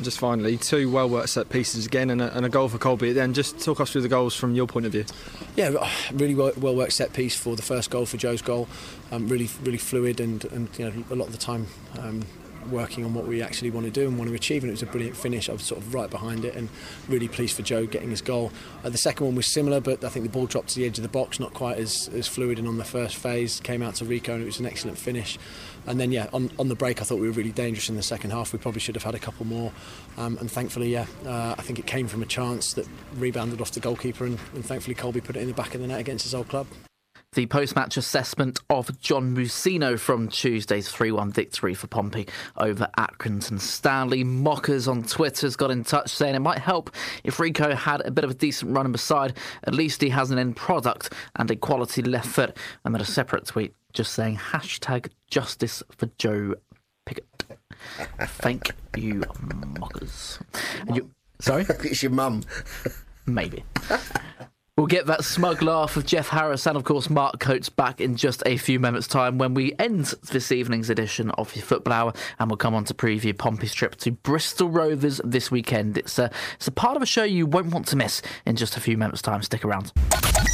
just finally, two well worked set pieces again and a, and a, goal for Colby. Then just talk us through the goals from your point of view. Yeah, really well, well worked set piece for the first goal for Joe's goal. Um, really, really fluid and, and you know a lot of the time um, working on what we actually want to do and want to achieve. And it was a brilliant finish. I was sort of right behind it and really pleased for Joe getting his goal. Uh, the second one was similar, but I think the ball dropped to the edge of the box, not quite as, as fluid. And on the first phase, came out to Reeco, and it was an excellent finish. And then, yeah, on, on the break, I thought we were really dangerous in the second half. We probably should have had a couple more. Um, and thankfully, yeah, uh, I think it came from a chance that rebounded off the goalkeeper, and, and thankfully, Colby put it in the back of the net against his old club the post match assessment of John Mousinho from Tuesday's 3 1 victory for Pompey over Accrington Stanley. Mockers on Twitter has got in touch saying it might help if Reeco had a bit of a decent run in beside. At least he has an end product and a quality left foot. And then a separate tweet just saying hashtag justice for Joe Pigott. Thank you, Mockers. And you, sorry? it's your mum. Maybe. We'll get that smug laugh of Jeff Harris and, of course, Mark Coates back in just a few moments' time when we end this evening's edition of your Football Hour and we'll come on to preview Pompey's trip to Bristol Rovers this weekend. It's a, it's a part of a show you won't want to miss in just a few moments' time. Stick around.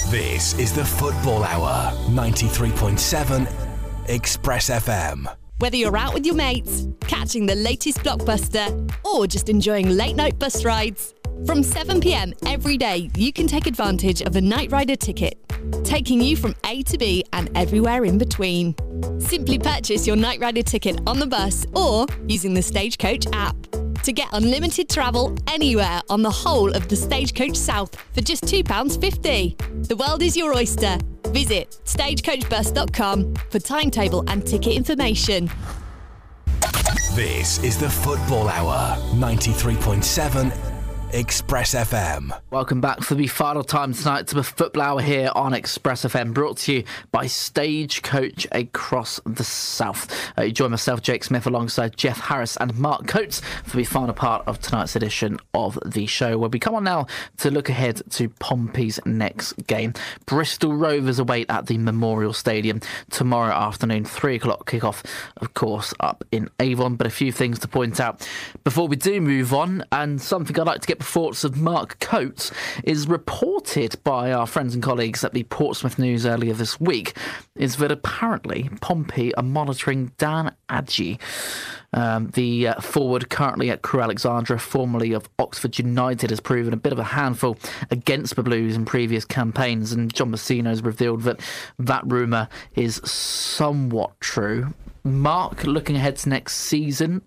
This is the Football Hour, 93.7 Express FM. Whether you're out with your mates, catching the latest blockbuster, or just enjoying late night bus rides, from 7pm every day, you can take advantage of a Night Rider ticket, taking you from A to B and everywhere in between. Simply purchase your Night Rider ticket on the bus or using the Stagecoach app. to get unlimited travel anywhere on the whole of the Stagecoach South for just £2.50. The world is your oyster. Visit stagecoachbus.com for timetable and ticket information. This is the Football Hour, 93.7 Express FM. Welcome back for the final time tonight to the Football Hour here on Express FM, brought to you by Stagecoach across the South. Uh, you join myself, Jake Smith, alongside Jeff Harris and Mark Coates for the final part of tonight's edition of the show, where we come on now to look ahead to Pompey's next game. Bristol Rovers await at the Memorial Stadium tomorrow afternoon, three o'clock kickoff, of course, up in Avon. But a few things to point out before we do move on, and something I'd like to get thoughts of Mark Coates is reported by our friends and colleagues at the Portsmouth News earlier this week is that apparently Pompey are monitoring Dan Agyei. Um, the uh, forward currently at Crewe Alexandra, formerly of Oxford United, has proven a bit of a handful against the Blues in previous campaigns, and John Mousinho has revealed that that rumour is somewhat true. Mark, looking ahead to next season,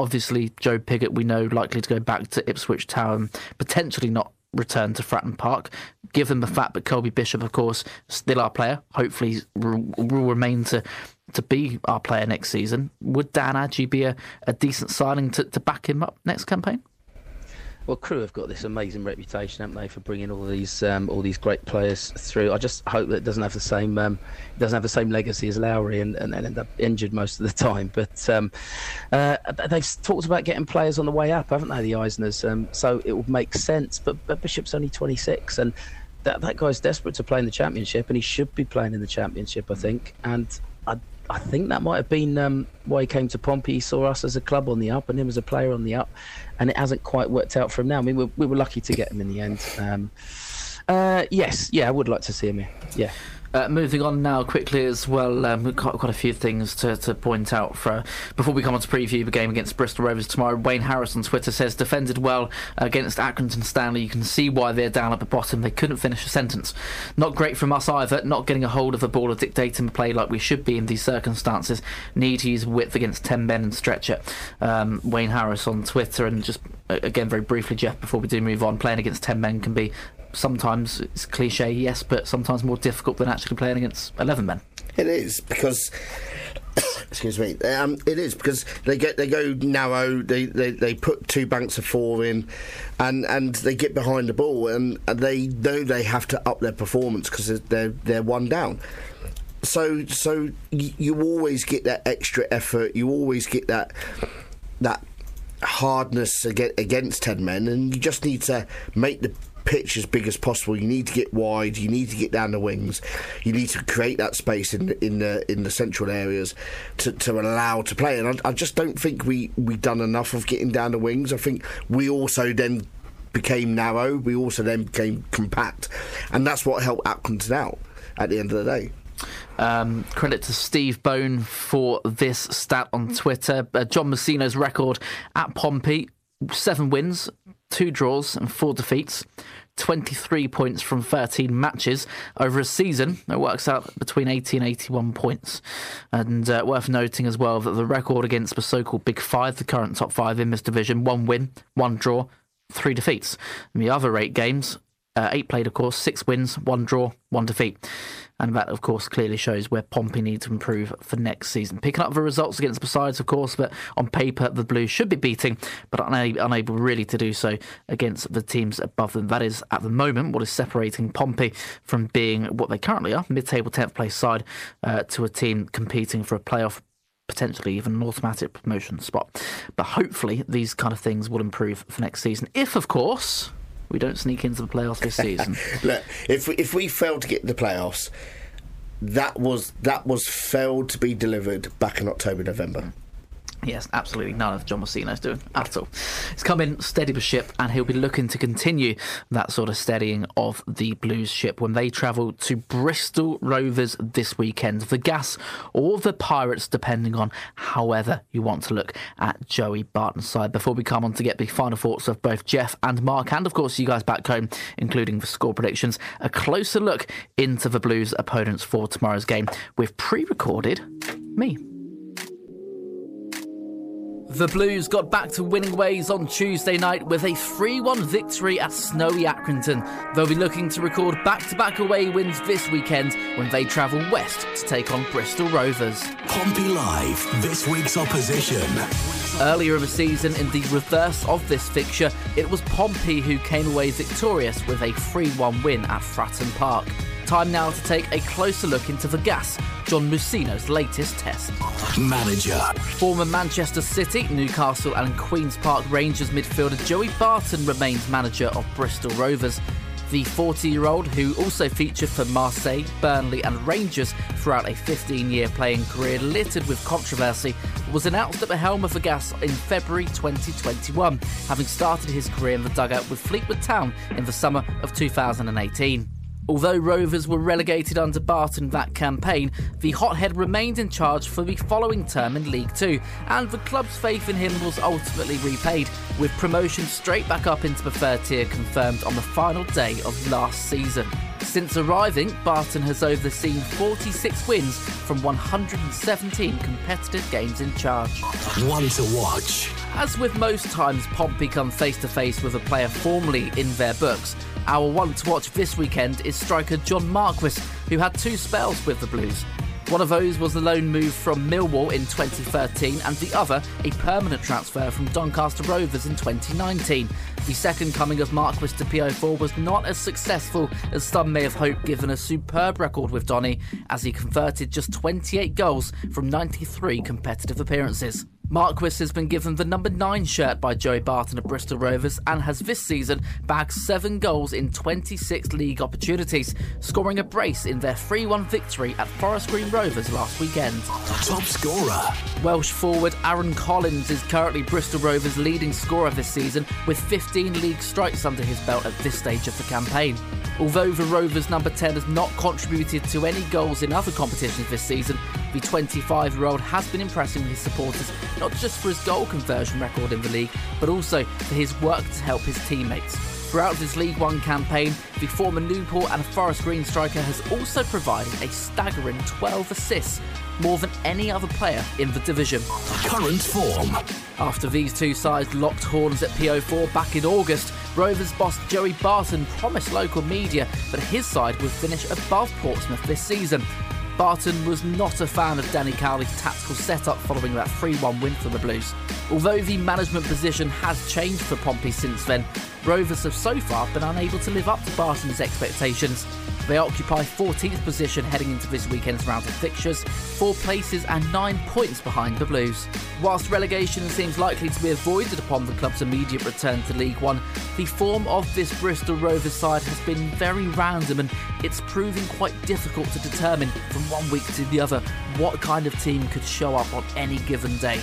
obviously Joe Pigott we know likely to go back to Ipswich Town, potentially not return to Fratton Park. Given the fact that Colby Bishop, of course, still our player, hopefully will, remain to to be our player next season. Would Dan Agyei be a, a decent signing to, to back him up next campaign? Well, Crewe have got this amazing reputation, haven't they, for bringing all these um, all these great players through. I just hope that it doesn't have the same um, doesn't have the same legacy as Lowry and, and, and end up injured most of the time. But um, uh, they've talked about getting players on the way up, haven't they, the Eisners? Um, so it would make sense. But, but Bishop's only 26, and that that guy's desperate to play in the Championship, and he should be playing in the Championship, I think. And I think that might have been um, why he came to Pompey. He saw us as a club on the up and him as a player on the up, and it hasn't quite worked out for him now. I mean, we, we were lucky to get him in the end. Um, uh, yes, yeah, I would like to see him here. Yeah. Uh, moving on now quickly as well, um, we've got quite a few things to, to point out for before we come on to preview the game against Bristol Rovers tomorrow. Wayne Harris on Twitter says defended well against Accrington Stanley. You can see why they're down at the bottom. They couldn't finish a sentence. Not great from us either. Not getting a hold of the ball or dictating play like we should be in these circumstances. Need to use width against ten men and stretch it. Um, Wayne Harris on Twitter and just again very briefly, Jeff, before we do move on, playing against ten men can be sometimes it's cliche, yes, but sometimes more difficult than actually playing against 11 men. It is because. excuse me. Um, it is because they get they go narrow. They, they, they put two banks of four in, and, and they get behind the ball, and, and they know they have to up their performance because they're they're one down. So so you, always get that extra effort. You always get that that hardness against ten men, and you just need to make the pitch as big as possible. You need to get wide. You need to get down the wings. You need to create that space in in the in the central areas to, to allow to play. And I, I just don't think we we done enough of getting down the wings. I think we also then became narrow. We also then became compact, and that's what helped Accrington out at the end of the day. Um, credit to Steve Bone for this stat on Twitter. Uh, John Mousinho's record at Pompey seven wins, two draws, and four defeats. 23 points from 13 matches over a season. It works out between 80 and 81 points. And uh, worth noting as well that the record against the so called Big Five, the current top five in this division, one win, one draw, three defeats. In the other eight games, uh, eight played, of course, six wins, one draw, one defeat. And that, of course, clearly shows where Pompey need to improve for next season. Picking up the results against the sides, of course, but on paper, the Blues should be beating, but unable, unable really to do so against the teams above them. That is, at the moment, what is separating Pompey from being what they currently are, mid table 10th place side, uh, to a team competing for a playoff potentially even an automatic promotion spot. But hopefully, these kind of things will improve for next season. If, of course, we don't sneak into the playoffs this season. Look, if we, if we fail to get the playoffs, that was that was failed to be delivered back in October, November. Yes, absolutely none of John Mousinho's doing at all. He's come in steady the ship, and he'll be looking to continue that sort of steadying of the Blues ship when they travel to Bristol Rovers this weekend. The Gas or the Pirates, depending on however you want to look at Joey Barton's side. Before we come on to get the final thoughts of both Jeff and Mark, and of course you guys back home, including the score predictions, a closer look into the Blues' opponents for tomorrow's game. We've pre-recorded me. The Blues got back to winning ways on Tuesday night with a 3 1 victory at snowy Accrington. They'll be looking to record back to back away wins this weekend when they travel west to take on Bristol Rovers. Pompey Live, this week's opposition. Earlier in the season, in the reverse of this fixture, it was Pompey who came away victorious with a 3 1 win at Fratton Park. Time now to take a closer look into the gas, John Mousinho's latest test. Manager. Former Manchester City, Newcastle, and Queen's Park Rangers midfielder Joey Barton remains manager of Bristol Rovers. The 40 year old, who also featured for Marseille, Burnley, and Rangers throughout a 15 year playing career littered with controversy, was announced at the helm of the gas in February 2021, having started his career in the dugout with Fleetwood Town in the summer of 2018. Although Rovers were relegated under Barton that campaign, the hothead remained in charge for the following term in League Two, and the club's faith in him was ultimately repaid, with promotion straight back up into the third tier confirmed on the final day of last season. Since arriving, Barton has overseen 46 wins from 117 competitive games in charge. One to watch. As with most times Pompey come face to face with a player formerly in their books, our one to watch this weekend is striker John Marquis, who had two spells with the Blues. One of those was the loan move from Millwall in 2013, and the other a permanent transfer from Doncaster Rovers in 2019. The second coming of Marquis to PO4 was not as successful as some may have hoped, given a superb record with Donny, as he converted just 28 goals from 93 competitive appearances. Marquis has been given the number 9 shirt by Joey Barton of Bristol Rovers and has this season bagged 7 goals in 26 league opportunities, scoring a brace in their 3 1 victory at Forest Green Rovers last weekend. Top scorer. Welsh forward Aaron Collins is currently Bristol Rovers' leading scorer this season, with 15 league strikes under his belt at this stage of the campaign. Although the Rovers' number 10 has not contributed to any goals in other competitions this season, the 25 year old has been impressing his supporters not just for his goal conversion record in the league, but also for his work to help his teammates. Throughout his League One campaign, the former Newport and Forest Green striker has also provided a staggering 12 assists, more than any other player in the division. Current form. After these two sides locked horns at PO4 back in August, Rovers boss Joey Barton promised local media that his side would finish above Portsmouth this season. Barton was not a fan of Danny Cowley's tactical setup following that 3 1 win for the Blues. Although the management position has changed for Pompey since then, Rovers have so far been unable to live up to Barton's expectations. They occupy 14th position heading into this weekend's round of fixtures, four places and nine points behind the Blues. Whilst relegation seems likely to be avoided upon the club's immediate return to League One, the form of this Bristol Rovers side has been very random and it's proving quite difficult to determine from one week to the other what kind of team could show up on any given day.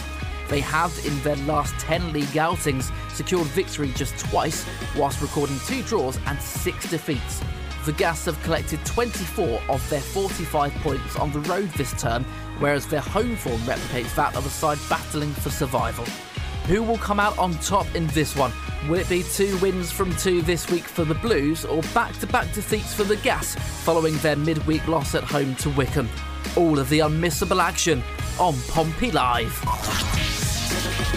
They have, in their last 10 league outings, secured victory just twice, whilst recording two draws and six defeats. The Gas have collected 24 of their 45 points on the road this term, whereas their home form replicates that of a side battling for survival. Who will come out on top in this one? Will it be two wins from two this week for the Blues, or back to back defeats for the Gas following their midweek loss at home to Wycombe? All of the unmissable action on Pompey Live.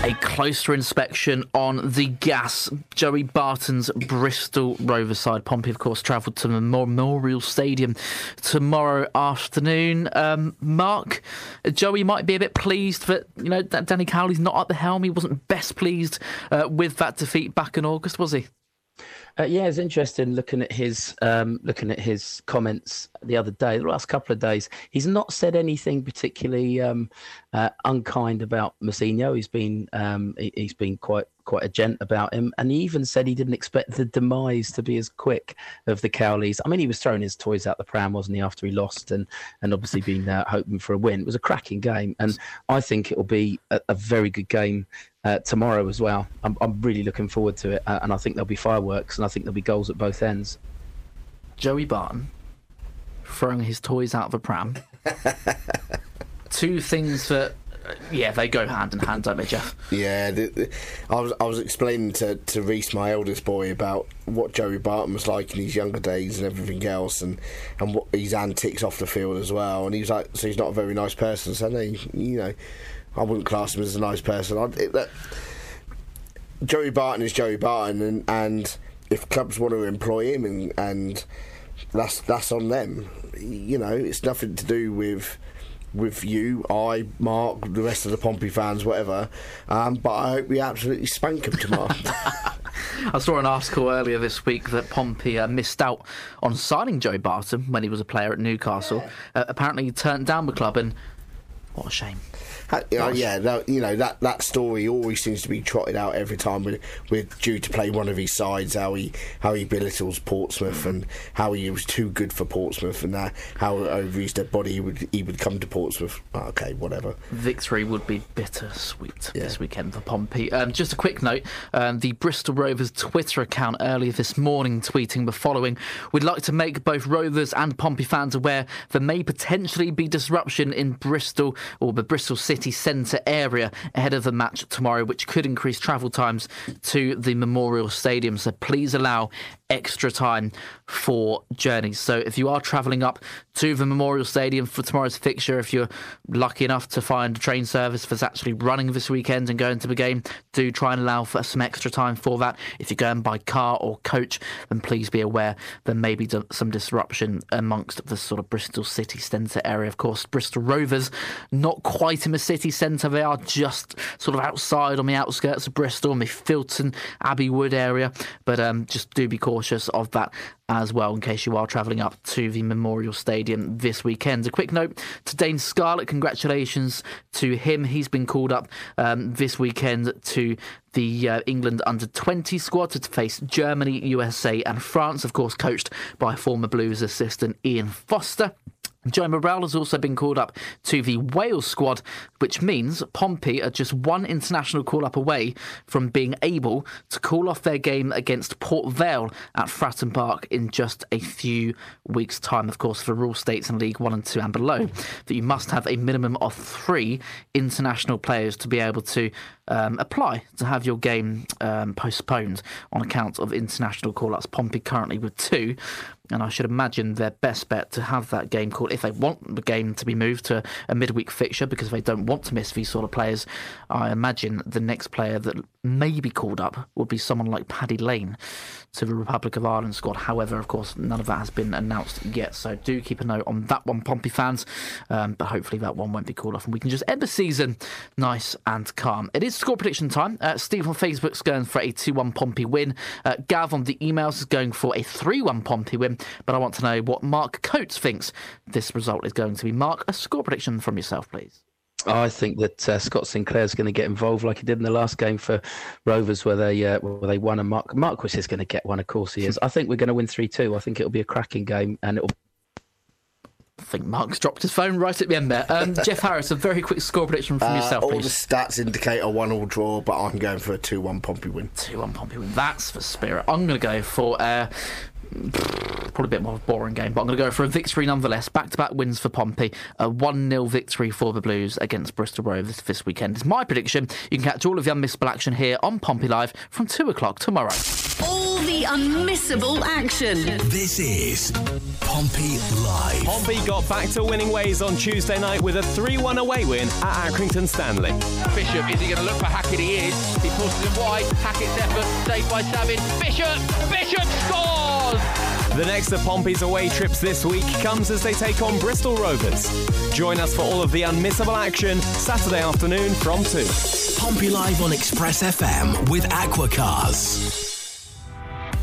A closer inspection on the gas. Joey Barton's Bristol Rovers side. Pompey, of course, travelled to Memorial Stadium tomorrow afternoon. Um, Mark, Joey might be a bit pleased that you know that Danny Cowley's not at the helm. He wasn't best pleased uh, with that defeat back in August, was he? Uh, yeah, it's interesting looking at his um, looking at his comments the other day, the last couple of days. He's not said anything particularly um, uh, unkind about Mousinho. He's been um, he, has been quite quite a gent about him, and he even said he didn't expect the demise to be as quick of the Cowleys. I mean, he was throwing his toys out the pram, wasn't he, after he lost, and and obviously been uh, hoping for a win. It was a cracking game, and I think it will be a, a very good game uh, tomorrow as well. I'm, I'm really looking forward to it, uh, and I think there'll be fireworks, and I think there'll be goals at both ends. Joey Barton throwing his toys out of a pram. Two things that yeah, they go hand in hand, don't they, Jeff? Yeah, the, the, I was I was explaining to to Reese, my eldest boy, about what Joey Barton was like in his younger days and everything else, and and what his antics off the field as well. And he was like, so he's not a very nice person, so he, you know. I wouldn't class him as a nice person. I'd, it, that, Joey Barton is Joey Barton, and, and if clubs want to employ him, and, and that's that's on them. You know, it's nothing to do with with you, I, Mark, the rest of the Pompey fans, whatever. Um, but I hope we absolutely spank him tomorrow. I saw an article earlier this week that Pompey uh, missed out on signing Joe Barton when he was a player at Newcastle. Uh, apparently, he turned down the club, and what a shame. Uh, yeah, that, you know that that story always seems to be trotted out every time we're, we're due to play one of his sides. How he how he belittles Portsmouth and how he was too good for Portsmouth and that how over his dead body he would he would come to Portsmouth. Oh, okay, whatever. Victory would be bittersweet yeah. this weekend for Pompey. Um, just a quick note: um, the Bristol Rovers Twitter account earlier this morning tweeting the following: "We'd like to make both Rovers and Pompey fans aware there may potentially be disruption in Bristol or the Bristol City." centre area ahead of the match tomorrow, which could increase travel times to the Memorial Stadium. So please allow extra time for journeys. So if you are travelling up to the Memorial Stadium for tomorrow's fixture, if you're lucky enough to find a train service that's actually running this weekend and going to the game, do try and allow for some extra time for that. If you're going by car or coach, then please be aware there may be some disruption amongst the sort of Bristol city centre area. Of course, Bristol Rovers, not quite in the city centre, they are just sort of outside on the outskirts of Bristol, in the Filton Abbey Wood area, but um, just do be cautious cautious of that as well in case you are travelling up to the Memorial Stadium this weekend. A quick note to Dane Scarlett, congratulations to him. He's been called up um, this weekend to the uh, England under 20 squad to face Germany, USA, and France, of course, coached by former Blues assistant Ian Foster. Joe Morrell has also been called up to the Wales squad, which means Pompey are just one international call up away from being able to call off their game against Port Vale at Fratton Park in just a few weeks' time. Of course, for all states in League One and Two and below, that you must have a minimum of three international players to be able to um, apply to have your game um, postponed on account of international call ups. Pompey currently with two. And I should imagine their best bet to have that game called, if they want the game to be moved to a midweek fixture because they don't want to miss these sort of players, I imagine the next player that may be called up would be someone like Paddy Lane to the Republic of Ireland squad. However, of course, none of that has been announced yet, so do keep a note on that one, Pompey fans. Um, but hopefully that one won't be called off, and we can just end the season nice and calm. It is score prediction time. Uh, Steve on Facebook's going for a 2 1 Pompey win. Uh, Gav on the emails is going for a 3 1 Pompey win. But I want to know what Mark Coates thinks this result is going to be. Mark, a score prediction from yourself, please. I think that uh, Scott Sinclair's going to get involved like he did in the last game for Rovers, where they uh, where they won. And Mark Marquis is going to get one, of course he is. I think we're going to win three two. I think it'll be a cracking game, and it'll. I think Mark's dropped his phone right at the end there. Um, Jeff Harris, a very quick score prediction from uh, yourself, all please. the stats indicate a one-all draw, but I'm going for a two-one Pompey win. Two-one Pompey win. That's for spirit. I'm going to go for. Uh, probably a bit more of a boring game, but I'm going to go for a victory nonetheless. Back to back wins for Pompey. A 1 0 victory for the Blues against Bristol Rovers this weekend. It's my prediction. You can catch all of the unmissable action here on Pompey Live from 2 o'clock tomorrow. All the unmissable action. This is Pompey Live. Pompey got back to winning ways on Tuesday night with a 3 1 away win at Accrington Stanley. Bishop, is he going to look for Hackett? He is. He pushes him wide. Hackett's effort saved by Savage. Bishop! Bishop scores! The next of Pompey's away trips this week comes as they take on Bristol Rovers. Join us for all of the unmissable action Saturday afternoon from 2. Pompey Live on Express FM with Aquacars.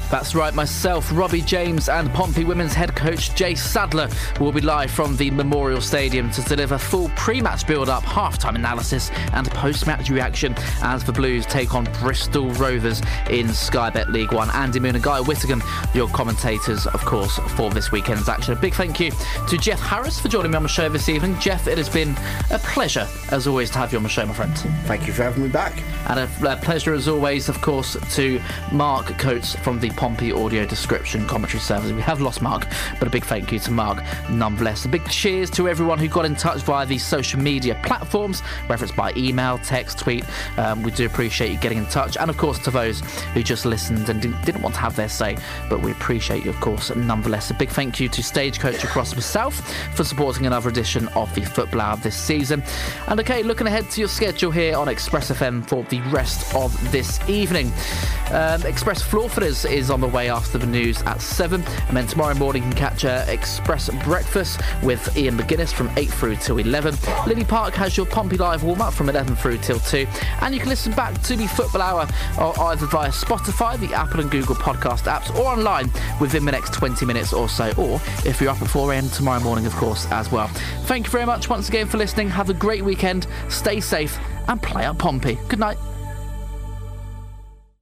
That's right, myself, Robbie James, and Pompey women's head coach Jay Sadler will be live from the Memorial Stadium to deliver full pre match build up, half-time analysis, and post match reaction as the Blues take on Bristol Rovers in Sky Bet League One. Andy Moon and Guy Whittaker, your commentators, of course, for this weekend's action. A big thank you to Jeff Harris for joining me on the show this evening. Jeff, it has been a pleasure, as always, to have you on the show, my friend. Thank you for having me back. And a, a pleasure, as always, of course, to Mark Coates from the Pompey audio description commentary service. We have lost Mark, but a big thank you to Mark nonetheless. A big cheers to everyone who got in touch via the social media platforms, whether it's by email, text, tweet. Um, we do appreciate you getting in touch. And of course, to those who just listened and didn't want to have their say, but we appreciate you, of course, nonetheless. A big thank you to Stagecoach across the South for supporting another edition of the Football Hour this season. And okay, looking ahead to your schedule here on Express FM for the rest of this evening. Um, Express Floorfitters is on the way after the news at 7. And then tomorrow morning you can catch uh, Express Breakfast with Ian McGuinness from 8 through till 11. Lily Park has your Pompey Live warm up from 11 through till 2. And you can listen back to the Football Hour either via Spotify, the Apple and Google podcast apps, or online within the next 20 minutes or so. Or if you're up at 4 a.m. tomorrow morning, of course, as well. Thank you very much once again for listening. Have a great weekend. Stay safe and play up Pompey. Good night.